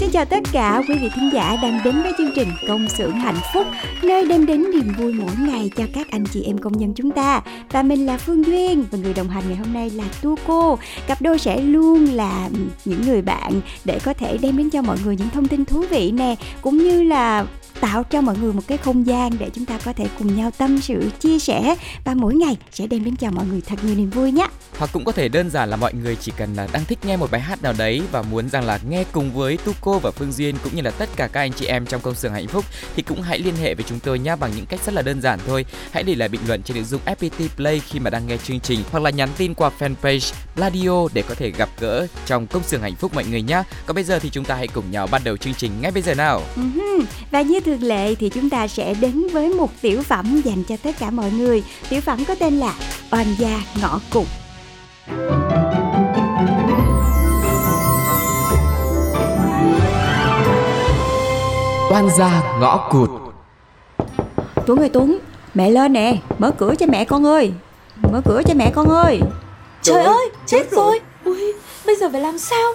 Xin chào tất cả quý vị thính giả đang đến với chương trình Công xưởng hạnh phúc Nơi đem đến niềm vui mỗi ngày cho các anh chị em công nhân chúng ta. Và mình là Phương Duyên và người đồng hành ngày hôm nay là Tu Cô. Cặp đôi sẽ luôn là những người bạn để có thể đem đến cho mọi người những thông tin thú vị nè Cũng như là tạo cho mọi người một cái không gian để chúng ta có thể cùng nhau tâm sự, chia sẻ. Và mỗi ngày sẽ đem đến cho mọi người thật nhiều niềm vui nhé hoặc cũng có thể đơn giản là mọi người chỉ cần là đang thích nghe một bài hát nào đấy và muốn rằng là nghe cùng với Tuco và Phương Duyên cũng như là tất cả các anh chị em trong công xưởng hạnh phúc thì cũng hãy liên hệ với chúng tôi nhé bằng những cách rất là đơn giản thôi. Hãy để lại bình luận trên ứng dụng FPT Play khi mà đang nghe chương trình hoặc là nhắn tin qua fanpage Pladio để có thể gặp gỡ trong công xưởng hạnh phúc mọi người nhé. Còn bây giờ thì chúng ta hãy cùng nhau bắt đầu chương trình ngay bây giờ nào. Và như thường lệ thì chúng ta sẽ đến với một tiểu phẩm dành cho tất cả mọi người. Tiểu phẩm có tên là Oan gia ngõ cụt. Oan gia ngõ cụt. Tuấn ơi Tuấn, mẹ lên nè, mở cửa cho mẹ con ơi. Mở cửa cho mẹ con ơi. Trời ơi, chết rồi. Ui, bây giờ phải làm sao?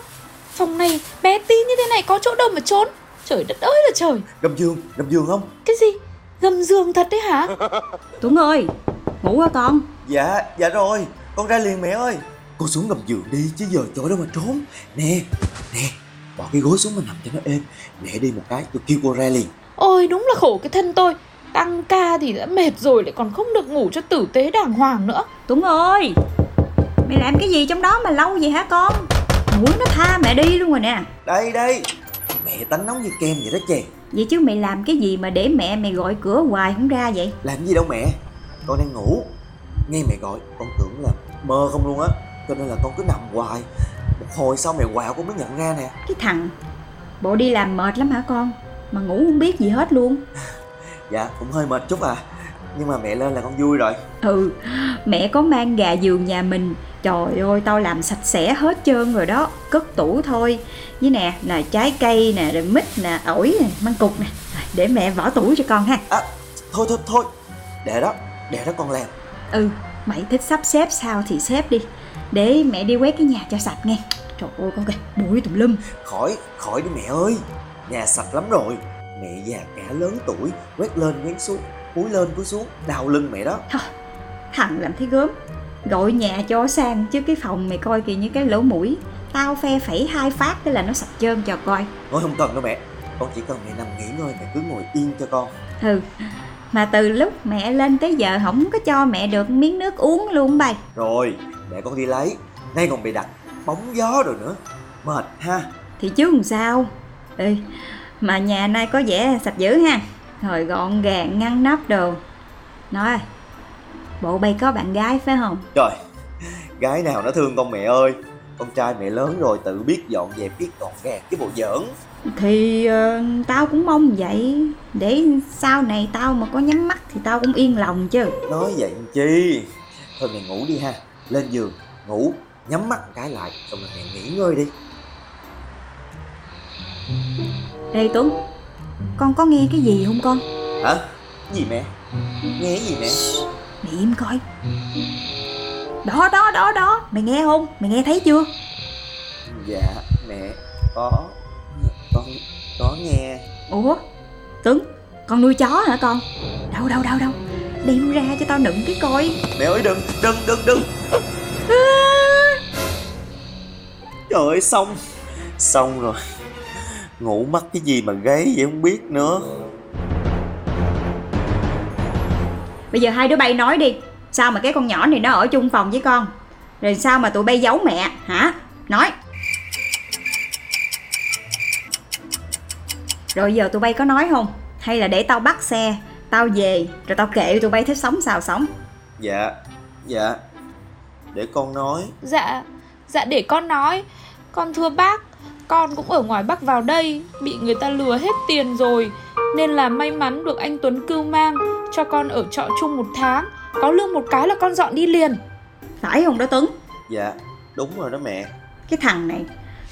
Phòng này bé tí như thế này có chỗ đâu mà trốn. Trời đất ơi là trời. Gầm giường, gầm giường không? Cái gì? Gầm giường thật đấy hả? Tuấn ơi, ngủ hả con? Dạ, dạ rồi Con ra liền mẹ ơi Con xuống gầm giường đi chứ giờ chỗ đâu mà trốn Nè, nè Bỏ cái gối xuống mà nằm cho nó êm Mẹ đi một cái tôi kêu cô ra liền Ôi đúng là khổ cái thân tôi. Tăng ca thì đã mệt rồi lại còn không được ngủ cho tử tế đàng hoàng nữa. Tuấn ơi, mày làm cái gì trong đó mà lâu vậy hả con? Muốn nó tha mẹ đi luôn rồi nè. Đây, đây Mẹ tánh nóng như kem vậy đó chè Vậy chứ mày làm cái gì mà để mẹ mày gọi cửa hoài không ra vậy? Làm gì đâu mẹ Con đang ngủ Nghe mẹ gọi con tưởng là mơ không luôn á. Cho nên là con cứ nằm hoài. Một hồi sau mẹ quạo con mới nhận ra nè. Cái thằng Bộ đi làm mệt lắm hả con? Mà ngủ không biết gì hết luôn. Dạ cũng hơi mệt chút à. Nhưng mà mẹ lên là con vui rồi. Ừ Mẹ có mang gà giường nhà mình. Trời ơi tao làm sạch sẽ hết trơn rồi đó. Cất tủ thôi. Với nè là trái cây nè Rồi mít nè ổi nè Măng cục nè. Để mẹ vỏ tủ cho con ha. À thôi thôi thôi. Để đó, để đó con làm. Ừ Mày thích sắp xếp sao thì xếp đi. Để mẹ đi quét cái nhà cho sạch nghe. Trời ơi con kìa Bụi tùm lum. Khỏi, khỏi đi mẹ ơi. Nhà sạch lắm rồi. Mẹ già cả lớn tuổi Quét lên quét xuống Cúi lên cúi xuống Đau lưng mẹ đó. Thằng làm thấy gớm. Gọi nhà cho sang chứ cái phòng mày coi kìa như cái lỗ mũi. Tao phe phẩy hai phát thế là nó sạch trơn cho coi. Thôi không cần đâu mẹ. Con chỉ cần mẹ nằm nghỉ ngơi Mẹ cứ ngồi yên cho con. Ừ Mà từ lúc mẹ lên tới giờ không có cho mẹ được miếng nước uống luôn bay Rồi, để con đi lấy. Nay còn bị đặt bóng gió rồi nữa. Mệt ha. Thì chứ làm sao? Ê Mà nhà nay có vẻ sạch dữ ha. Rồi gọn gàng ngăn nắp đồ. Nói Bộ bay có bạn gái phải không? Trời, gái nào nó thương con mẹ ơi? Con trai mẹ lớn rồi tự biết dọn dẹp biết gọn gàng cái bộ giỡn Thì ờ, tao cũng mong vậy. Để sau này tao mà có nhắm mắt Thì tao cũng yên lòng chứ. Nói vậy chi? Thôi mẹ ngủ đi ha. Lên giường, ngủ Nhắm mắt một cái lại Xong rồi mẹ nghỉ ngơi đi. Ê Tuấn Con có nghe cái gì không con? Hả? Gì mẹ? Nghe gì mẹ? Mày im coi. Đó đó đó đó. Mày nghe không? Mày nghe thấy chưa? Dạ mẹ Có nghe Ủa? Tuấn Con nuôi chó hả con? Đâu đâu đâu đâu. Đem ra cho tao nựng cái coi. Mẹ ơi đừng đừng đừng đừng. Trời ơi xong. Xong rồi. Ngủ mắc cái gì mà gáy vậy không biết nữa. Bây giờ hai đứa bay nói đi. Sao mà cái con nhỏ này nó ở chung phòng với con? Rồi sao mà tụi bay giấu mẹ? Hả? Nói Rồi giờ tụi bay có nói không? Hay là để tao bắt xe Tao về Rồi tao kệ tụi bay thích sống sao sống? Dạ Dạ. Để con nói. Dạ, dạ để con nói. Con thưa bác Con cũng ở ngoài Bắc vào đây Bị người ta lừa hết tiền rồi. Nên là may mắn được anh Tuấn cưu mang Cho con ở trọ chung một tháng. Có lương một cái là con dọn đi liền. Phải không đó Tuấn? Dạ Đúng rồi đó mẹ. Cái thằng này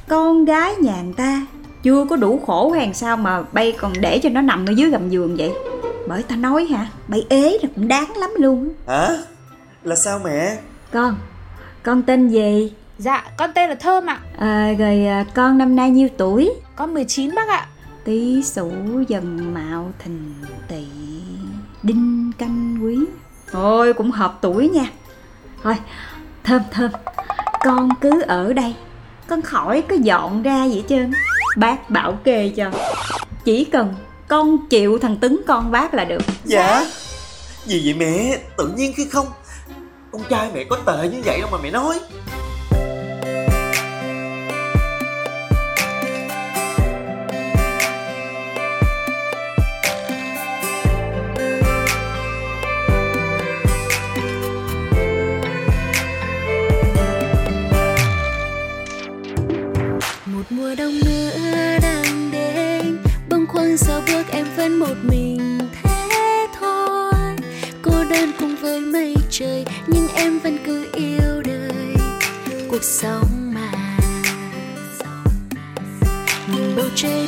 Con gái nhà người ta Chưa có đủ khổ hay sao mà bay còn để cho nó nằm ở dưới gầm giường vậy? Bởi ta nói hả Bay ế là cũng đáng lắm luôn. Hả? Là sao mẹ? Con Con tên gì? Dạ, con tên là Thơm ạ. À, Rồi à, con năm nay nhiêu tuổi? Con 19 bác ạ. Tý sửu dần mạo thìn tỵ Đinh canh quý. Thôi cũng hợp tuổi nha. Thôi thơm thơm Con cứ ở đây. Con khỏi có dọn ra hết trơn Bác bảo kê cho. Chỉ cần con chịu thằng Tứng con bác là được. Dạ. Gì vậy mẹ? Tự nhiên khi không Con trai mẹ có tệ như vậy đâu mà mẹ nói. Một mùa đông nữa bước em vẫn một mình thế thôi. Cô đơn cùng với mây trời, nhưng em vẫn cứ yêu đời. Cuộc sống mà. Nhìn bầu trời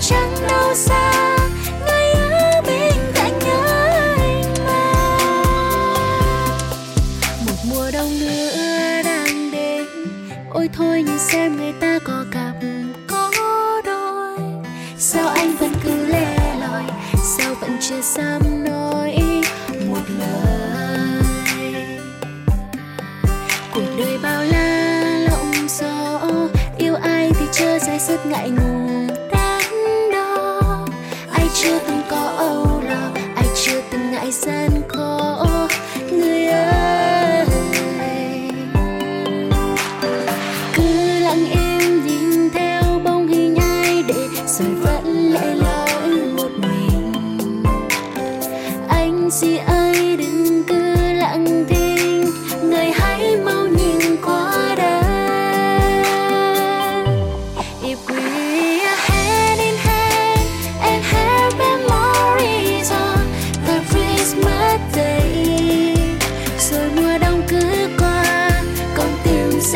chẳng đâu xa người ở bên cạnh anh mà. Một mùa đông nữa đang đến, ôi thôi nhìn xem người ta có cặp có đôi. Sao anh vẫn cứ lẻ loi sao vẫn chưa dám nói một lời. Cuộc đời bao la lộng gió, yêu ai thì chưa dài rất ngại ngùng.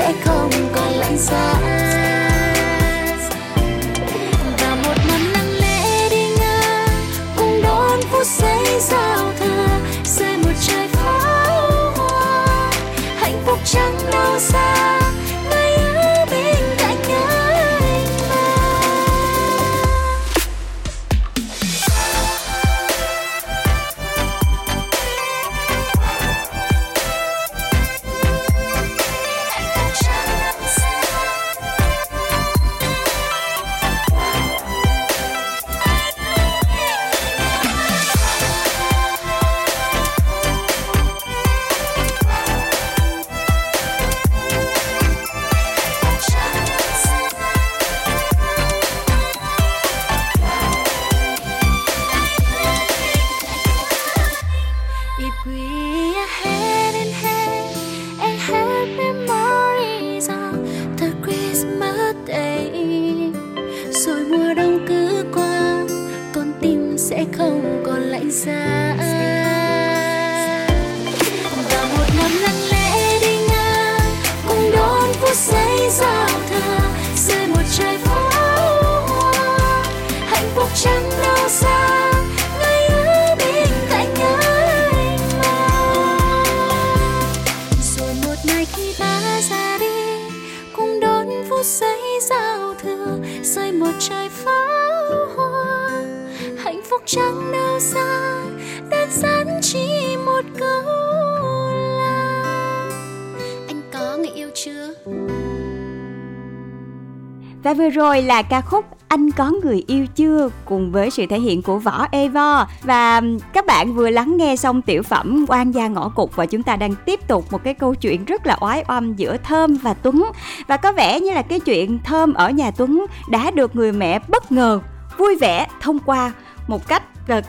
Take inside. Và vừa rồi là ca khúc Anh có người yêu chưa cùng với sự thể hiện của Võ Evo. Và các bạn vừa lắng nghe xong tiểu phẩm Quan gia ngõ cục và chúng ta đang tiếp tục một cái câu chuyện rất là oái oăm giữa Thơm và Tuấn. Và có vẻ như là cái chuyện Thơm ở nhà Tuấn đã được người mẹ bất ngờ, vui vẻ thông qua một cách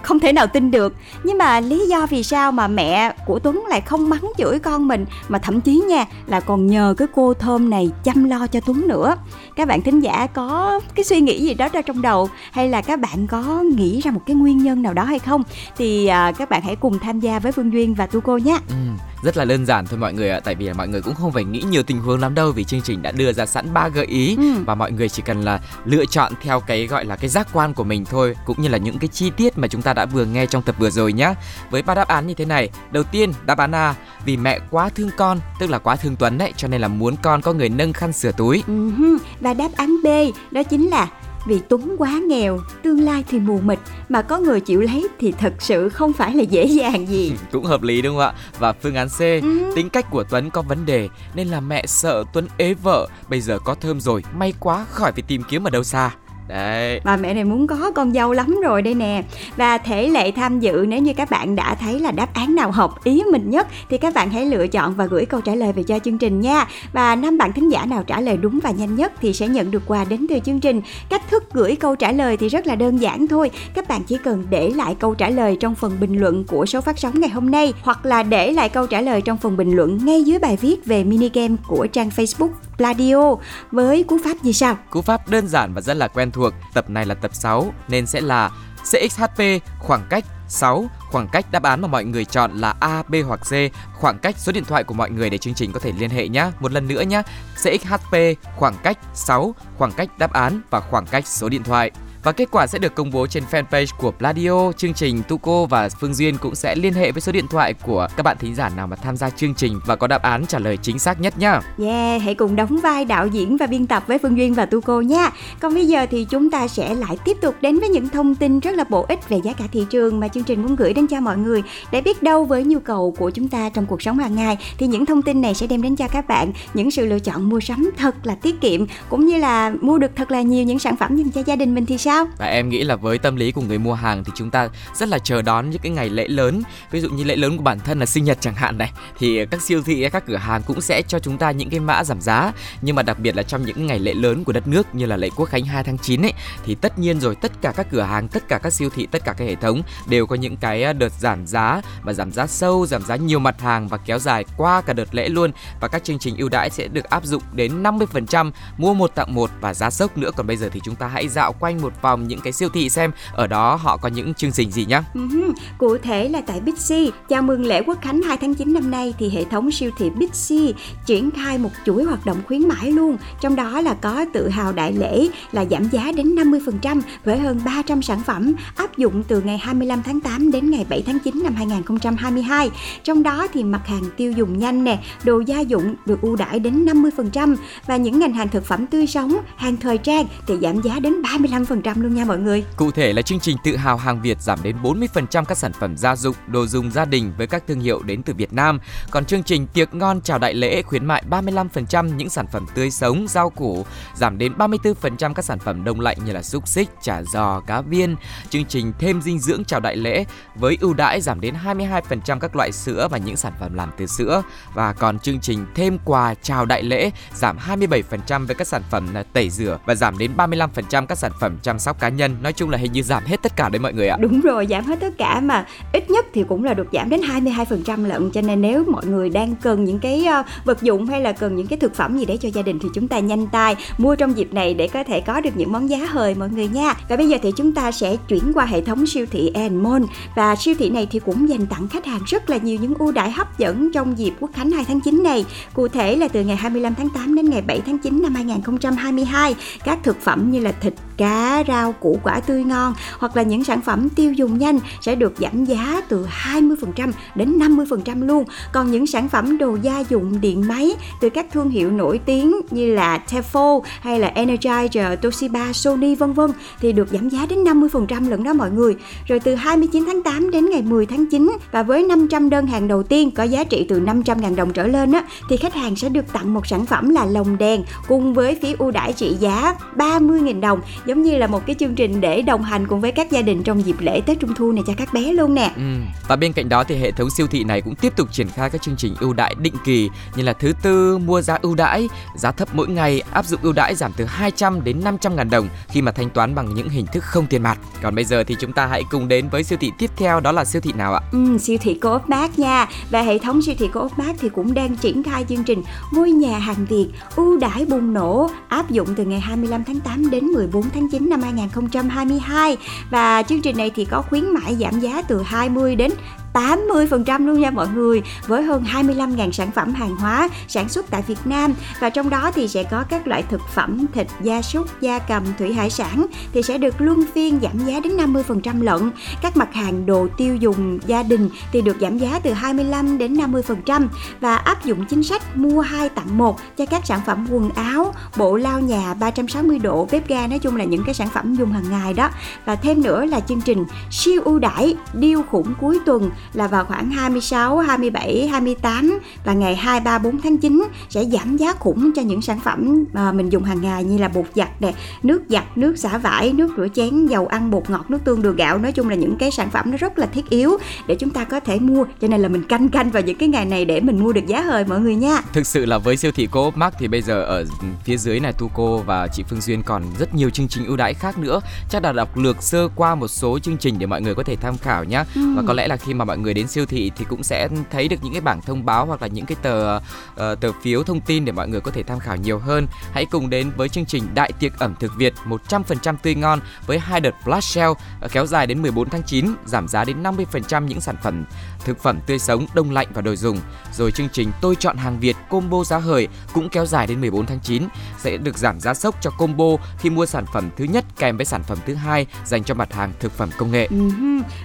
không thể nào tin được. Nhưng mà lý do vì sao mà mẹ của Tuấn lại không mắng chửi con mình mà thậm chí nha là còn nhờ cái cô thơm này chăm lo cho Tuấn nữa. Các bạn thính giả có cái suy nghĩ gì đó ra trong đầu hay là các bạn có nghĩ ra một cái nguyên nhân nào đó hay không thì à, các bạn hãy cùng tham gia với Phương Duyên và Tu Cô nhé. Ừ, rất là đơn giản thôi mọi người ạ. Tại vì là mọi người cũng không phải nghĩ nhiều tình huống lắm đâu vì chương trình đã đưa ra sẵn ba gợi ý Ừ. và mọi người chỉ cần là lựa chọn theo cái gọi là cái giác quan của mình thôi cũng như là những cái chi tiết mà chúng ta đã vừa nghe trong tập vừa rồi nhá với ba đáp án như thế này đầu tiên đáp án A vì mẹ quá thương con tức là quá thương Tuấn đấy cho nên là muốn con có người nâng khăn sửa túi Ừ. Và đáp án B đó chính là vì Tuấn quá nghèo, tương lai thì mù mịt mà có người chịu lấy thì thật sự không phải là dễ dàng gì. cũng hợp lý đúng không ạ và phương án C Ừ. tính cách của Tuấn có vấn đề nên là mẹ sợ Tuấn ế vợ bây giờ có thơm rồi may quá khỏi phải tìm kiếm ở đâu xa đấy. Bà mẹ này muốn có con dâu lắm rồi đây nè. Và thể lệ tham dự, nếu như các bạn đã thấy là đáp án nào hợp ý mình nhất, Thì các bạn hãy lựa chọn và gửi câu trả lời về cho chương trình nha. Và năm bạn thính giả nào trả lời đúng và nhanh nhất thì sẽ nhận được quà đến từ chương trình. Cách thức gửi câu trả lời thì rất là đơn giản thôi. Các bạn chỉ cần để lại câu trả lời trong phần bình luận của số phát sóng ngày hôm nay, Hoặc là để lại câu trả lời trong phần bình luận ngay dưới bài viết về mini game của trang Facebook. Pladio Với cú pháp như sau Cú pháp đơn giản và rất là quen thuộc. Tập này là tập 6 nên sẽ là CXHP khoảng cách 6 khoảng cách đáp án mà mọi người chọn là A, B hoặc C, khoảng cách số điện thoại của mọi người để chương trình có thể liên hệ nhé. Một lần nữa nhé. CXHP khoảng cách 6 khoảng cách đáp án và khoảng cách số điện thoại. Và kết quả sẽ được công bố trên fanpage của Pladio. Chương trình Tuco và Phương Duyên cũng sẽ liên hệ với số điện thoại của các bạn thính giả nào mà tham gia chương trình và có đáp án trả lời chính xác nhất nhá. Yeah, hãy cùng đóng vai đạo diễn và biên tập với Phương Duyên và Tuco nha. Còn bây giờ thì chúng ta sẽ lại tiếp tục đến với những thông tin rất là bổ ích về giá cả thị trường mà chương trình muốn gửi đến cho mọi người. Để biết đâu với nhu cầu của chúng ta trong cuộc sống hàng ngày thì những thông tin này sẽ đem đến cho các bạn những sự lựa chọn mua sắm thật là tiết kiệm cũng như là mua được thật là nhiều những sản phẩm dành cho gia đình mình thì sao? Và em nghĩ là với tâm lý của người mua hàng thì chúng ta rất là chờ đón những cái ngày lễ lớn. Ví dụ như lễ lớn của bản thân là sinh nhật chẳng hạn này. Thì các siêu thị, các cửa hàng cũng sẽ cho chúng ta những cái mã giảm giá. Nhưng mà đặc biệt là trong những ngày lễ lớn của đất nước như là lễ quốc khánh 2 tháng 9 ấy Thì tất nhiên rồi tất cả các cửa hàng, tất cả các siêu thị, tất cả các hệ thống Đều có những cái à, đợt giảm giá Và giảm giá sâu, giảm giá nhiều mặt hàng và kéo dài qua cả đợt lễ luôn. Và các chương trình ưu đãi sẽ được áp dụng đến 50% Mua một tặng một và giá sốc nữa. Còn bây giờ thì chúng ta hãy dạo quanh một vòng những cái siêu thị xem ở đó họ có những chương trình gì nhá. Uh-huh. Cụ thể là tại Bixi, chào mừng lễ Quốc khánh 2 tháng 9 năm nay thì hệ thống siêu thị Bixi triển khai một chuỗi hoạt động khuyến mãi luôn. Trong đó là có tự hào đại lễ là giảm giá đến 50% với hơn 300 sản phẩm áp dụng từ ngày 25 tháng 8 đến ngày 7 tháng 9 năm 2022. Trong đó thì mặt hàng tiêu dùng nhanh nè, đồ gia dụng được ưu đãi đến 50% và những ngành hàng thực phẩm tươi sống, hàng thời trang thì giảm giá đến 35% luôn nha mọi người. Cụ thể là chương trình tự hào hàng Việt giảm đến 40% các sản phẩm gia dụng, đồ dùng gia đình với các thương hiệu đến từ Việt Nam. Còn chương trình tiệc ngon chào đại lễ khuyến mại 35% những sản phẩm tươi sống, rau củ, giảm đến 34% các sản phẩm đông lạnh như là xúc xích, chả giò, cá viên. Chương trình thêm dinh dưỡng chào đại lễ với ưu đãi giảm đến 22% các loại sữa và những sản phẩm làm từ sữa. Và còn chương trình thêm quà chào đại lễ giảm 27% với các sản phẩm à, tẩy rửa và giảm đến 35% các sản phẩm chăm sóc cá nhân. Nói chung là hình như giảm hết tất cả đấy mọi người ạ. Đúng rồi, giảm hết tất cả mà ít nhất thì cũng là được giảm đến 22% lận cho nên nếu mọi người đang cần những cái uh, vật dụng hay là cần những cái thực phẩm gì đấy cho gia đình thì chúng ta nhanh tay mua trong dịp này để có thể có được những món giá hời mọi người nha. Và bây giờ thì chúng ta sẽ chuyển qua hệ thống siêu thị Enmon và siêu thị này thì cũng dành tặng khách hàng rất là nhiều những ưu đãi hấp dẫn trong dịp Quốc khánh 2 tháng 9 này. Cụ thể là từ ngày 25 tháng 8 đến ngày 7 tháng 9 năm 2022, các thực phẩm như là thịt cá, rau củ quả tươi ngon hoặc là những sản phẩm tiêu dùng nhanh sẽ được giảm giá từ 20% đến 50% luôn. Còn những sản phẩm đồ gia dụng điện máy từ các thương hiệu nổi tiếng như là Tefal hay là Energizer, Toshiba, Sony vân vân thì được giảm giá đến 50% lẫn đó mọi người. Rồi từ 29 tháng 8 đến ngày 10 tháng 9 và với 500 đơn hàng đầu tiên có giá trị từ 500.000 đồng trở lên á thì khách hàng sẽ được tặng một sản phẩm là lồng đèn cùng với phí ưu đãi trị giá 30.000 đồng giống như là một cái chương trình để đồng hành cùng với các gia đình trong dịp lễ Tết Trung thu này cho các bé luôn nè. Ừ. Và bên cạnh đó thì hệ thống siêu thị này cũng tiếp tục triển khai các chương trình ưu đãi định kỳ như là thứ tư mua giá ưu đãi, giá thấp mỗi ngày, áp dụng ưu đãi giảm từ 200 đến 500 ngàn đồng khi mà thanh toán bằng những hình thức không tiền mặt. Còn bây giờ thì chúng ta hãy cùng đến với siêu thị tiếp theo đó là siêu thị nào ạ? Ừ, siêu thị Co-op Mart nha. Và hệ thống siêu thị Co-op Mart thì cũng đang triển khai chương trình ngôi nhà hàng Việt ưu đãi bùng nổ áp dụng từ ngày 25 tháng 8 đến 14 tháng 9 năm 2022 và chương trình này thì có khuyến mãi giảm giá từ 20 đến 80% luôn nha mọi người. Với hơn 25.000 sản phẩm hàng hóa sản xuất tại Việt Nam và trong đó thì sẽ có các loại thực phẩm, thịt, gia súc, gia cầm, thủy hải sản thì sẽ được luân phiên giảm giá đến 50% lận. Các mặt hàng đồ tiêu dùng gia đình thì được giảm giá từ 25 đến 50% và áp dụng chính sách mua 2 tặng 1 cho các sản phẩm quần áo, bộ lau nhà 360 độ, bếp ga, nói chung là những cái sản phẩm dùng hàng ngày đó. Và thêm nữa là chương trình siêu ưu đãi, điêu khủng cuối tuần là vào khoảng 26, 27, 28 và ngày 2, 3, 4 tháng 9 sẽ giảm giá khủng cho những sản phẩm mà mình dùng hàng ngày như là bột giặt nè, nước giặt, nước xả vải, nước rửa chén, dầu ăn, bột ngọt, nước tương, đường gạo. Nói chung là những cái sản phẩm nó rất là thiết yếu để chúng ta có thể mua. Cho nên là mình canh canh vào những cái ngày này để mình mua được giá hời mọi người nha. Thực sự là với siêu thị Co-op Mart thì bây giờ ở phía dưới này Tuco và chị Phương Duyên còn rất nhiều chương trình ưu đãi khác nữa. Chắc là đọc lược sơ qua một số chương trình để mọi người có thể tham khảo nhé. Ừ. Và có lẽ là khi mà mọi người đến siêu thị thì cũng sẽ thấy được những cái bảng thông báo hoặc là những cái tờ uh, tờ phiếu thông tin để mọi người có thể tham khảo nhiều hơn. Hãy cùng đến với chương trình Đại tiệc ẩm thực Việt 100% tươi ngon với hai đợt flash sale ờ, kéo dài đến 14 tháng 9, giảm giá đến 50% những sản phẩm thực phẩm tươi sống, đông lạnh và đồ dùng. Rồi chương trình Tôi chọn hàng Việt combo giá hời cũng kéo dài đến 14 tháng 9 sẽ được giảm giá sốc cho combo khi mua sản phẩm thứ nhất kèm với sản phẩm thứ hai dành cho mặt hàng thực phẩm công nghệ. Ừ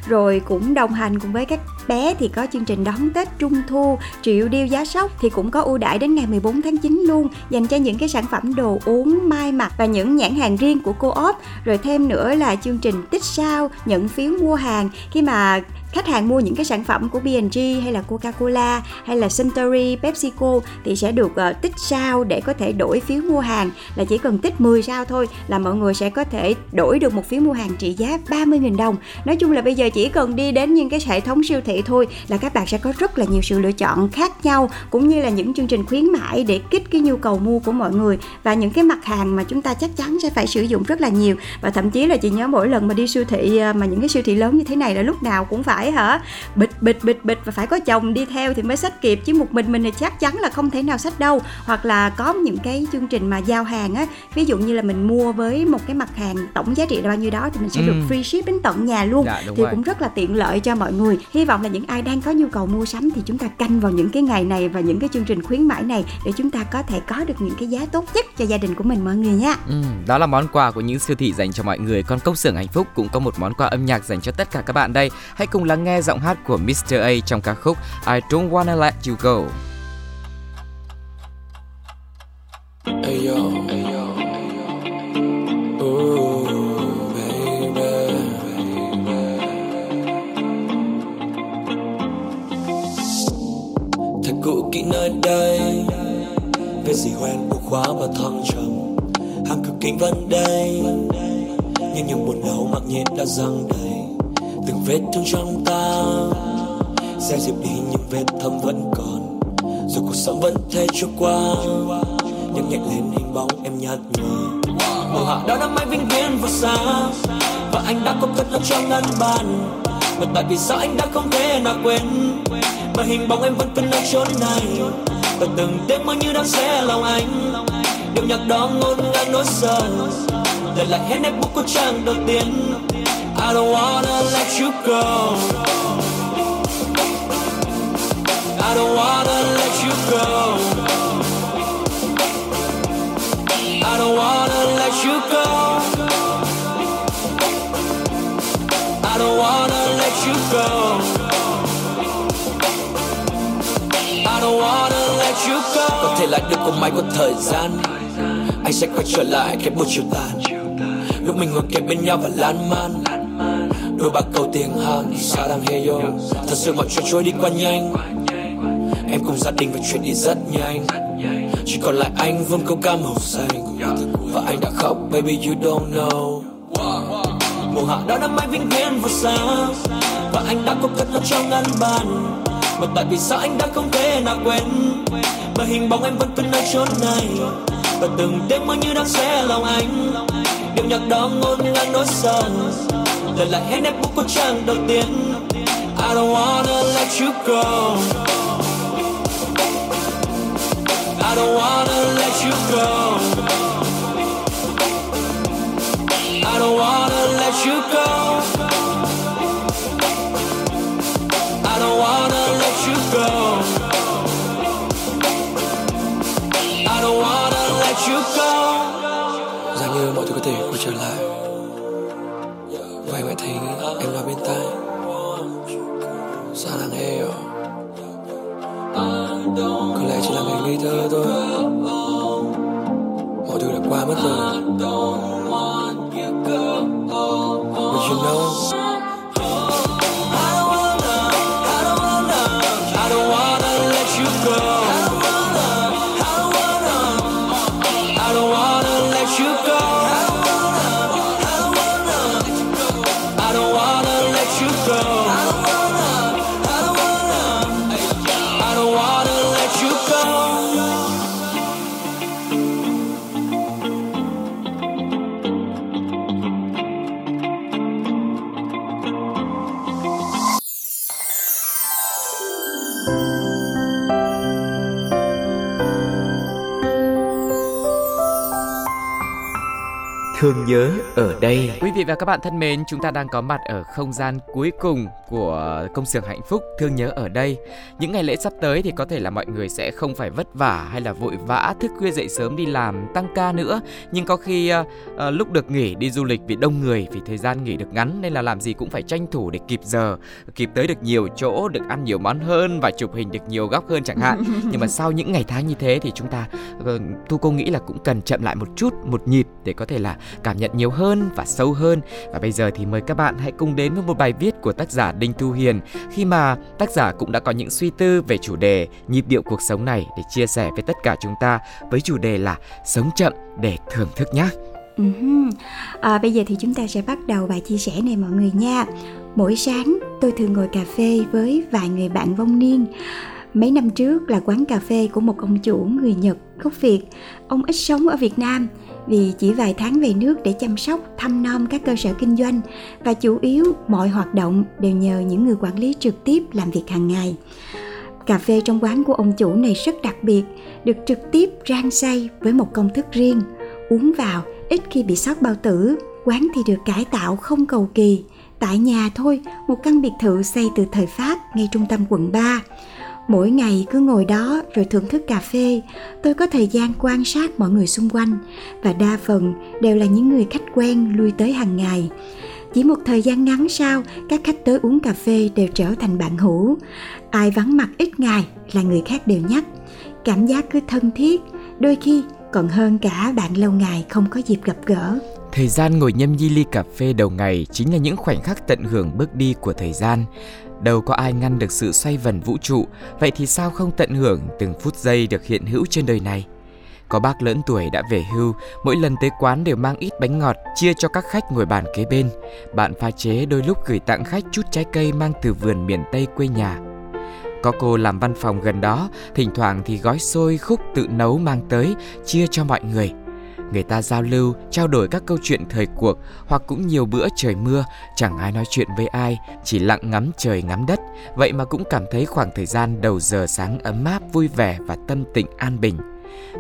rồi cũng đồng hành cùng với các bé thì có chương trình đón Tết Trung thu triệu điêu giá sốc thì cũng có ưu đãi đến ngày 14 tháng 9 luôn dành cho những cái sản phẩm đồ uống, mai mặt và những nhãn hàng riêng của cô op Rồi thêm nữa là chương trình tích sao nhận phiếu mua hàng khi mà khách hàng mua những cái sản phẩm của B&G hay là Coca-Cola hay là Suntory, PepsiCo thì sẽ được uh, tích sao để có thể đổi phiếu mua hàng. Là chỉ cần tích 10 sao thôi là mọi người sẽ có thể đổi được một phiếu mua hàng trị giá 30.000 đồng. Nói chung là bây giờ chỉ cần đi đến những cái hệ thống siêu thị thôi là các bạn sẽ có rất là nhiều sự lựa chọn khác nhau cũng như là những chương trình khuyến mãi để kích cái nhu cầu mua của mọi người. Và những cái mặt hàng mà chúng ta chắc chắn sẽ phải sử dụng rất là nhiều. Và thậm chí là chị nhớ mỗi lần mà đi siêu thị ờ, mà những cái siêu thị lớn như thế này là lúc nào cũng phải phải hả? Bịch bịch bịch bịch và phải có chồng đi theo thì mới sách kịp. Chứ một mình mình thì chắc chắn là không thể nào sách đâu. Hoặc là có những cái chương trình mà giao hàng á. Ví dụ như là mình mua với một cái mặt hàng tổng giá trị là bao nhiêu đó thì mình sẽ ừ. được free ship đến tận nhà luôn. Dạ, thì rồi. cũng rất là tiện lợi cho mọi người. Hy vọng là những ai đang có nhu cầu mua sắm thì chúng ta canh vào những cái ngày này và những cái chương trình khuyến mãi này để chúng ta có thể có được những cái giá tốt nhất cho gia đình của mình mọi người nha. Ừ, đó là món quà của những siêu thị dành cho mọi người. Còn công xưởng hạnh phúc cũng có một món quà âm nhạc dành cho tất cả các bạn đây. Hãy cùng lắng nghe giọng hát của Mr. A trong ca khúc I Don't Wanna Let You Go. Hey yo, hey yo. cũ kỹ nơi đây Về gì hoen buộc khóa và thăng trầm Hàng cực kính vẫn đây Nhưng những buồn đau mặc nhiên đã răng đầy vết thương trong ta. Sẽ dịp đi, những vết thâm vẫn còn. Rồi cuộc sống vẫn thế trôi qua, nhưng nhẹ lên hình bóng em nhạt nhòa. Màu hạ đó năm mãi vĩnh viễn và xa, và anh đã có cất nó trong ngăn bàn mà tại vì sao anh đã không thể nào quên? Mà hình bóng em vẫn cứ nơi chốn này, và từng tiếng mơ như đang xé lòng anh. Điệu nhạc đó ngôn ngang nỗi sợ để lại hết nét bút của trang đầu tiên. I don't wanna let you go. I don't wanna let you go. I don't wanna let you go. I don't wanna let you go. I don't wanna let you go. Có thể là điều của mày có thời gian. Anh sẽ quay trở lại cái buổi chiều tàn. Lúc mình ngồi kề bên nhau và lan man. Đôi ba câu tiếng Hàn xa đang hey yo. Thật sự mọi chuyện trôi đi quá nhanh. Em cùng gia đình và chuyện đi rất nhanh. Chỉ còn lại anh vương câu ca màu xanh. Và anh đã khóc, baby, you don't know. Mùa hạ đã năm anh vĩnh viễn vừa xa Và anh đã có cất nó trong ngăn bàn. Mà tại vì sao anh đã không thể nào quên? Mà hình bóng em vẫn cứ nơi chốn này. Và từng đêm mơ như đang xé lòng anh. Điệu nhạc đó ngôn ngang nỗi sầu Lần lại hết nét bút của trang đầu tiên I don't wanna let you go I don't wanna let you go. I don't wanna let you go. I don't wanna let you go. I don't wanna let you go. Dường như mọi thứ có thể quay trở lại vậy vậy thì thấy em nói bên tai. Sao đang nghe rồi? có lẽ chỉ là ngày ngây thơ thôi mọi thứ đã qua mất rồi thương nhớ ở đây. Quý vị và các bạn thân mến, chúng ta đang có mặt ở không gian cuối cùng của công xưởng hạnh phúc thương nhớ ở đây. Những ngày lễ sắp tới thì có thể là mọi người sẽ không phải vất vả hay là vội vã thức khuya dậy sớm đi làm tăng ca nữa, nhưng có khi uh, uh, lúc được nghỉ đi du lịch vì đông người vì thời gian nghỉ được ngắn nên là làm gì cũng phải tranh thủ để kịp giờ, kịp tới được nhiều chỗ, được ăn nhiều món hơn và chụp hình được nhiều góc hơn chẳng hạn. nhưng mà sau những ngày tháng như thế thì chúng ta uh, thu cô nghĩ là cũng cần chậm lại một chút, một nhịp để có thể là cảm nhận nhiều hơn và sâu hơn. Và bây giờ thì mời các bạn hãy cùng đến với một bài viết của tác giả Đinh Thu Hiền khi mà tác giả cũng đã có những suy tư về chủ đề nhịp điệu cuộc sống này để chia sẻ với tất cả chúng ta với chủ đề là sống chậm để thưởng thức nhé. Uh-huh. À, bây giờ thì chúng ta sẽ bắt đầu bài chia sẻ này mọi người nha. Mỗi sáng tôi thường ngồi cà phê với vài người bạn vong niên. Mấy năm trước là quán cà phê của một ông chủ người Nhật gốc Việt. Ông ít sống ở Việt Nam vì chỉ vài tháng về nước để chăm sóc, thăm nom các cơ sở kinh doanh và chủ yếu mọi hoạt động đều nhờ những người quản lý trực tiếp làm việc hàng ngày. Cà phê trong quán của ông chủ này rất đặc biệt, được trực tiếp rang xay với một công thức riêng. Uống vào ít khi bị sót bao tử, quán thì được cải tạo không cầu kỳ. Tại nhà thôi, một căn biệt thự xây từ thời Pháp ngay trung tâm quận 3 mỗi ngày cứ ngồi đó rồi thưởng thức cà phê. Tôi có thời gian quan sát mọi người xung quanh và đa phần đều là những người khách quen lui tới hàng ngày. Chỉ một thời gian ngắn sau, các khách tới uống cà phê đều trở thành bạn hữu. Ai vắng mặt ít ngày là người khác đều nhắc. Cảm giác cứ thân thiết, đôi khi còn hơn cả bạn lâu ngày không có dịp gặp gỡ. Thời gian ngồi nhâm nhi ly cà phê đầu ngày chính là những khoảnh khắc tận hưởng bước đi của thời gian. Đâu có ai ngăn được sự xoay vần vũ trụ, vậy thì sao không tận hưởng từng phút giây được hiện hữu trên đời này? Có bác lớn tuổi đã về hưu, mỗi lần tới quán đều mang ít bánh ngọt chia cho các khách ngồi bàn kế bên. Bạn pha chế đôi lúc gửi tặng khách chút trái cây mang từ vườn miền Tây quê nhà. Có cô làm văn phòng gần đó, thỉnh thoảng thì gói xôi khúc tự nấu mang tới chia cho mọi người – người ta giao lưu, trao đổi các câu chuyện thời cuộc hoặc cũng nhiều bữa trời mưa, chẳng ai nói chuyện với ai, chỉ lặng ngắm trời ngắm đất, vậy mà cũng cảm thấy khoảng thời gian đầu giờ sáng ấm áp, vui vẻ và tâm tịnh an bình.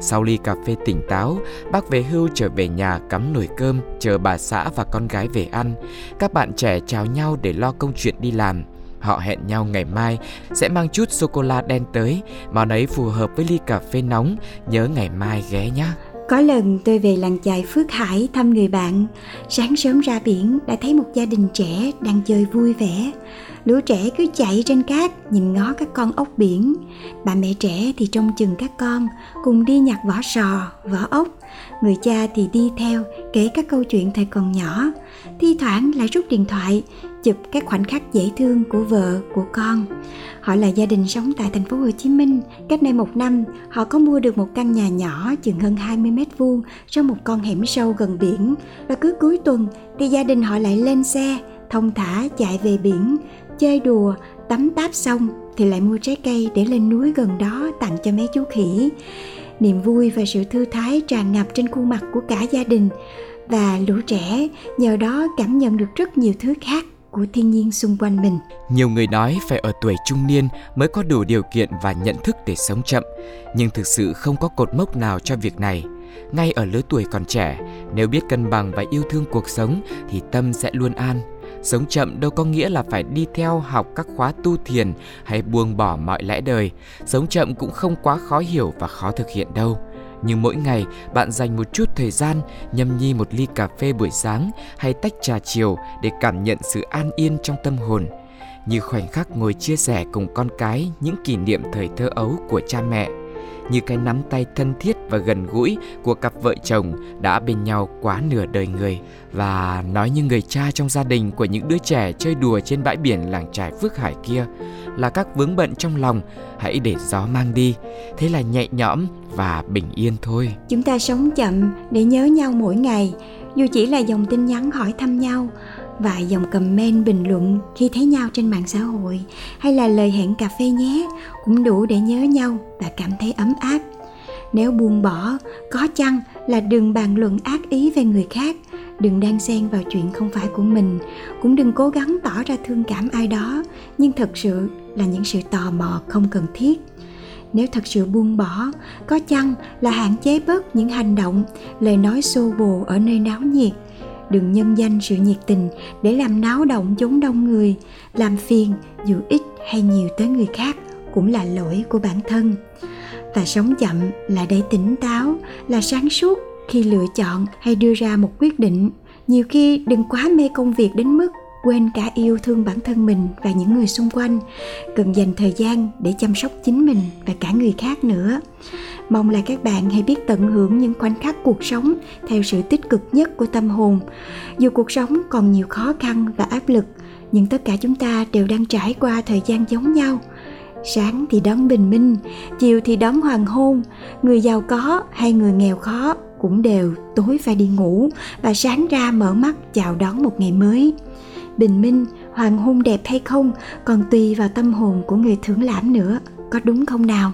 Sau ly cà phê tỉnh táo, bác về hưu trở về nhà cắm nồi cơm, chờ bà xã và con gái về ăn. Các bạn trẻ chào nhau để lo công chuyện đi làm. Họ hẹn nhau ngày mai sẽ mang chút sô cô la đen tới, món ấy phù hợp với ly cà phê nóng, nhớ ngày mai ghé nhé. Có lần tôi về làng chài Phước Hải thăm người bạn, sáng sớm ra biển đã thấy một gia đình trẻ đang chơi vui vẻ. Lũ trẻ cứ chạy trên cát nhìn ngó các con ốc biển. Bà mẹ trẻ thì trông chừng các con, cùng đi nhặt vỏ sò, vỏ ốc. Người cha thì đi theo kể các câu chuyện thời còn nhỏ. Thi thoảng lại rút điện thoại, chụp các khoảnh khắc dễ thương của vợ, của con. Họ là gia đình sống tại thành phố Hồ Chí Minh. Cách đây một năm, họ có mua được một căn nhà nhỏ chừng hơn 20 mét vuông trong một con hẻm sâu gần biển. Và cứ cuối tuần thì gia đình họ lại lên xe, thông thả chạy về biển, chơi đùa, tắm táp xong thì lại mua trái cây để lên núi gần đó tặng cho mấy chú khỉ. Niềm vui và sự thư thái tràn ngập trên khuôn mặt của cả gia đình và lũ trẻ nhờ đó cảm nhận được rất nhiều thứ khác của thiên nhiên xung quanh mình. Nhiều người nói phải ở tuổi trung niên mới có đủ điều kiện và nhận thức để sống chậm, nhưng thực sự không có cột mốc nào cho việc này. Ngay ở lứa tuổi còn trẻ, nếu biết cân bằng và yêu thương cuộc sống thì tâm sẽ luôn an. Sống chậm đâu có nghĩa là phải đi theo học các khóa tu thiền hay buông bỏ mọi lẽ đời. Sống chậm cũng không quá khó hiểu và khó thực hiện đâu nhưng mỗi ngày, bạn dành một chút thời gian nhâm nhi một ly cà phê buổi sáng hay tách trà chiều để cảm nhận sự an yên trong tâm hồn. Như khoảnh khắc ngồi chia sẻ cùng con cái những kỷ niệm thời thơ ấu của cha mẹ như cái nắm tay thân thiết và gần gũi của cặp vợ chồng đã bên nhau quá nửa đời người. Và nói như người cha trong gia đình của những đứa trẻ chơi đùa trên bãi biển làng trải Phước Hải kia, là các vướng bận trong lòng, hãy để gió mang đi. Thế là nhẹ nhõm và bình yên thôi. Chúng ta sống chậm để nhớ nhau mỗi ngày, dù chỉ là dòng tin nhắn hỏi thăm nhau và dòng comment bình luận khi thấy nhau trên mạng xã hội hay là lời hẹn cà phê nhé, cũng đủ để nhớ nhau và cảm thấy ấm áp. Nếu buông bỏ, có chăng là đừng bàn luận ác ý về người khác, đừng đang xen vào chuyện không phải của mình, cũng đừng cố gắng tỏ ra thương cảm ai đó, nhưng thật sự là những sự tò mò không cần thiết. Nếu thật sự buông bỏ, có chăng là hạn chế bớt những hành động, lời nói xô bồ ở nơi náo nhiệt đừng nhân danh sự nhiệt tình để làm náo động chốn đông người, làm phiền dù ít hay nhiều tới người khác cũng là lỗi của bản thân. Và sống chậm là để tỉnh táo, là sáng suốt khi lựa chọn hay đưa ra một quyết định. Nhiều khi đừng quá mê công việc đến mức quên cả yêu thương bản thân mình và những người xung quanh, cần dành thời gian để chăm sóc chính mình và cả người khác nữa. Mong là các bạn hãy biết tận hưởng những khoảnh khắc cuộc sống theo sự tích cực nhất của tâm hồn. Dù cuộc sống còn nhiều khó khăn và áp lực, nhưng tất cả chúng ta đều đang trải qua thời gian giống nhau. Sáng thì đón bình minh, chiều thì đón hoàng hôn. Người giàu có hay người nghèo khó cũng đều tối phải đi ngủ và sáng ra mở mắt chào đón một ngày mới bình minh hoàng hôn đẹp hay không còn tùy vào tâm hồn của người thưởng lãm nữa có đúng không nào?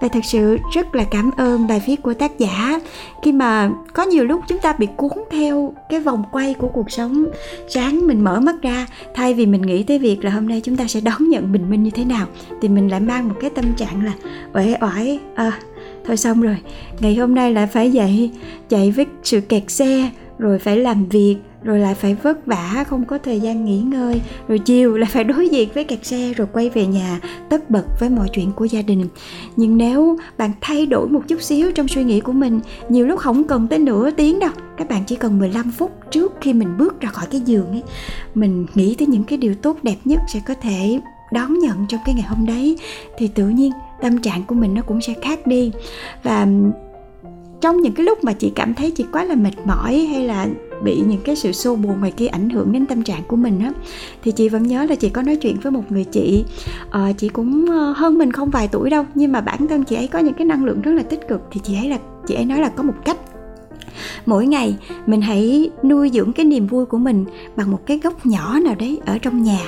Và thật sự rất là cảm ơn bài viết của tác giả. Khi mà có nhiều lúc chúng ta bị cuốn theo cái vòng quay của cuộc sống sáng mình mở mắt ra thay vì mình nghĩ tới việc là hôm nay chúng ta sẽ đón nhận bình minh như thế nào thì mình lại mang một cái tâm trạng là uể oải à, thôi xong rồi ngày hôm nay lại phải dậy chạy với sự kẹt xe rồi phải làm việc rồi lại phải vất vả, không có thời gian nghỉ ngơi. Rồi chiều lại phải đối diện với kẹt xe rồi quay về nhà, tất bật với mọi chuyện của gia đình. Nhưng nếu bạn thay đổi một chút xíu trong suy nghĩ của mình, nhiều lúc không cần tới nửa tiếng đâu. Các bạn chỉ cần 15 phút trước khi mình bước ra khỏi cái giường ấy, mình nghĩ tới những cái điều tốt đẹp nhất sẽ có thể đón nhận trong cái ngày hôm đấy, thì tự nhiên tâm trạng của mình nó cũng sẽ khác đi. Và trong những cái lúc mà chị cảm thấy chị quá là mệt mỏi hay là bị những cái sự xô bồ ngoài kia ảnh hưởng đến tâm trạng của mình á thì chị vẫn nhớ là chị có nói chuyện với một người chị. À, chị cũng ờ, hơn mình không vài tuổi đâu nhưng mà bản thân chị ấy có những cái năng lượng rất là tích cực thì chị ấy là chị ấy nói là có một cách mỗi ngày, mình hãy nuôi dưỡng cái niềm vui của mình bằng một cái góc nhỏ nào đấy ở trong nhà.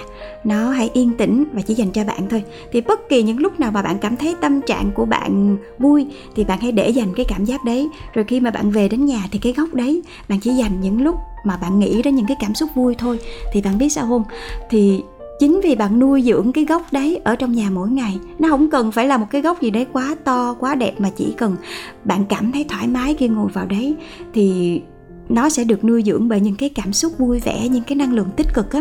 Nó hãy yên tĩnh và chỉ dành cho bạn thôi. Thì bất kỳ những lúc nào mà bạn cảm thấy tâm trạng của bạn vui, thì bạn hãy để dành cái cảm giác đấy. Rồi khi mà bạn về đến nhà thì cái góc đấy, bạn chỉ dành những lúc mà bạn nghĩ đến những cái cảm xúc vui thôi. Thì bạn biết sao không? Thì chính vì bạn nuôi dưỡng cái gốc đấy ở trong nhà mỗi ngày, nó không cần phải là một cái gốc gì đấy quá to, quá đẹp mà chỉ cần bạn cảm thấy thoải mái khi ngồi vào đấy, thì nó sẽ được nuôi dưỡng bởi những cái cảm xúc vui vẻ, những cái năng lượng tích cực á.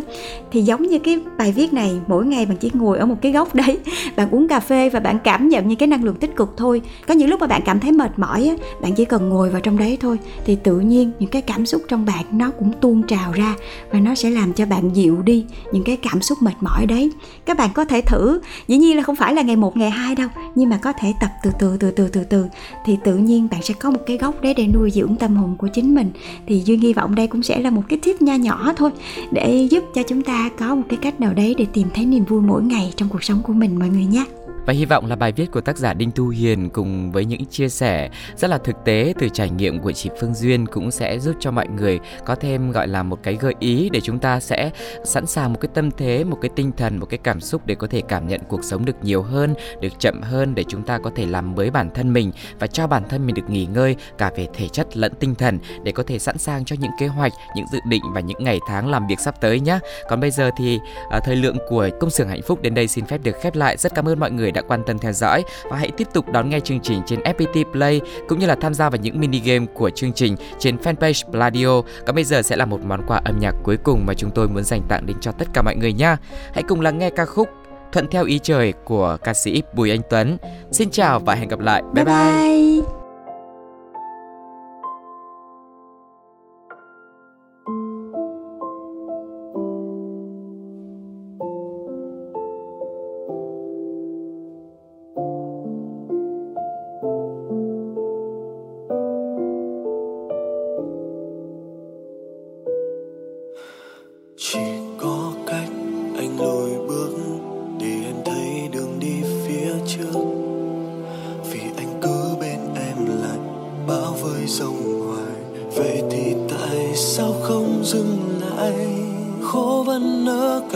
Thì giống như cái bài viết này, mỗi ngày bạn chỉ ngồi ở một cái góc đấy, bạn uống cà phê và bạn cảm nhận những cái năng lượng tích cực thôi. Có những lúc mà bạn cảm thấy mệt mỏi á, bạn chỉ cần ngồi vào trong đấy thôi. Thì tự nhiên những cái cảm xúc trong bạn nó cũng tuôn trào ra và nó sẽ làm cho bạn dịu đi những cái cảm xúc mệt mỏi đấy. Các bạn có thể thử. Dĩ nhiên là không phải là ngày một, ngày hai đâu, nhưng mà có thể tập từ từ từ từ từ từ. Thì tự nhiên bạn sẽ có một cái góc đấy để nuôi dưỡng tâm hồn của chính mình thì duy hy vọng đây cũng sẽ là một cái tip nho nhỏ thôi để giúp cho chúng ta có một cái cách nào đấy để tìm thấy niềm vui mỗi ngày trong cuộc sống của mình, mọi người nhé và hy vọng là bài viết của tác giả Đinh Thu Hiền cùng với những chia sẻ rất là thực tế từ trải nghiệm của chị Phương Duyên cũng sẽ giúp cho mọi người có thêm gọi là một cái gợi ý để chúng ta sẽ sẵn sàng một cái tâm thế, một cái tinh thần, một cái cảm xúc để có thể cảm nhận cuộc sống được nhiều hơn, được chậm hơn để chúng ta có thể làm mới bản thân mình và cho bản thân mình được nghỉ ngơi cả về thể chất lẫn tinh thần để có thể sẵn sàng cho những kế hoạch, những dự định và những ngày tháng làm việc sắp tới nhé. Còn bây giờ thì à, thời lượng của công xưởng hạnh phúc đến đây xin phép được khép lại. Rất cảm ơn mọi người đã đã quan tâm theo dõi và hãy tiếp tục đón nghe chương trình trên FPT Play cũng như là tham gia vào những mini game của chương trình trên fanpage Pladio. Còn bây giờ sẽ là một món quà âm nhạc cuối cùng mà chúng tôi muốn dành tặng đến cho tất cả mọi người nha. Hãy cùng lắng nghe ca khúc Thuận theo ý trời của ca sĩ Bùi Anh Tuấn. Xin chào và hẹn gặp lại. Bye bye. bye.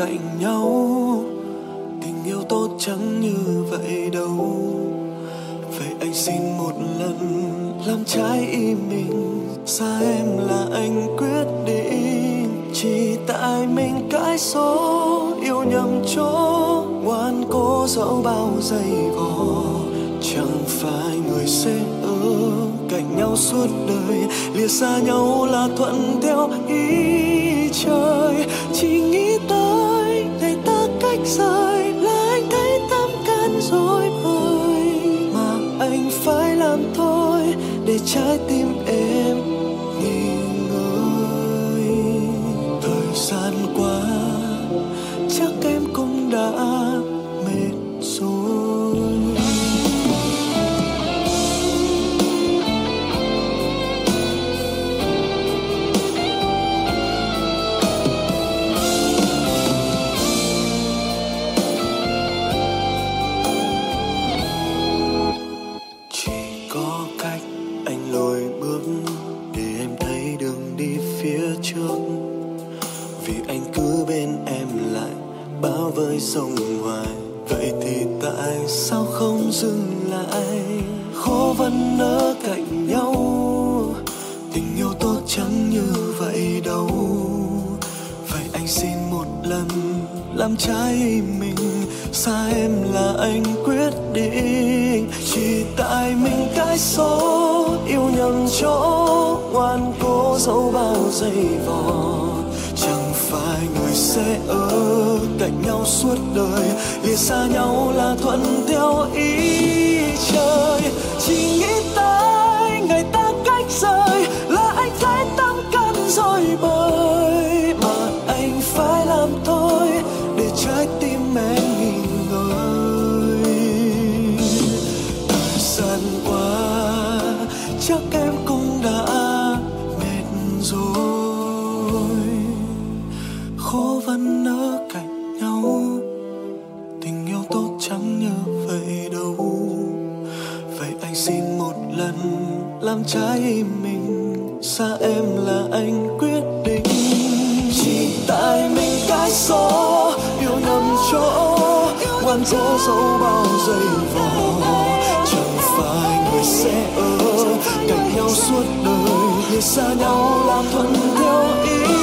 Cạnh nhau. Tình yêu tốt chẳng như vậy đâu. Vậy anh xin một lần làm trái ý mình. Xa em là anh quyết định. Chỉ tại mình cái số yêu nhầm chỗ. Ngoan cố dẫu bao giây vò. Chẳng phải người sẽ ở cạnh nhau suốt đời. Lìa xa nhau là thuận theo ý trời. Chính 서 gian qua, chắc em cũng đã mệt rồi. Khó vẫn ở cạnh nhau, tình yêu tốt chẳng như vậy đâu. Vậy anh xin một lần làm trái mình, xa em là anh quyết định. Chỉ tại mình cái số yêu nằm chỗ quan chỗ sâu bao giây vò suốt đời rời xa nhau là thuận theo ý.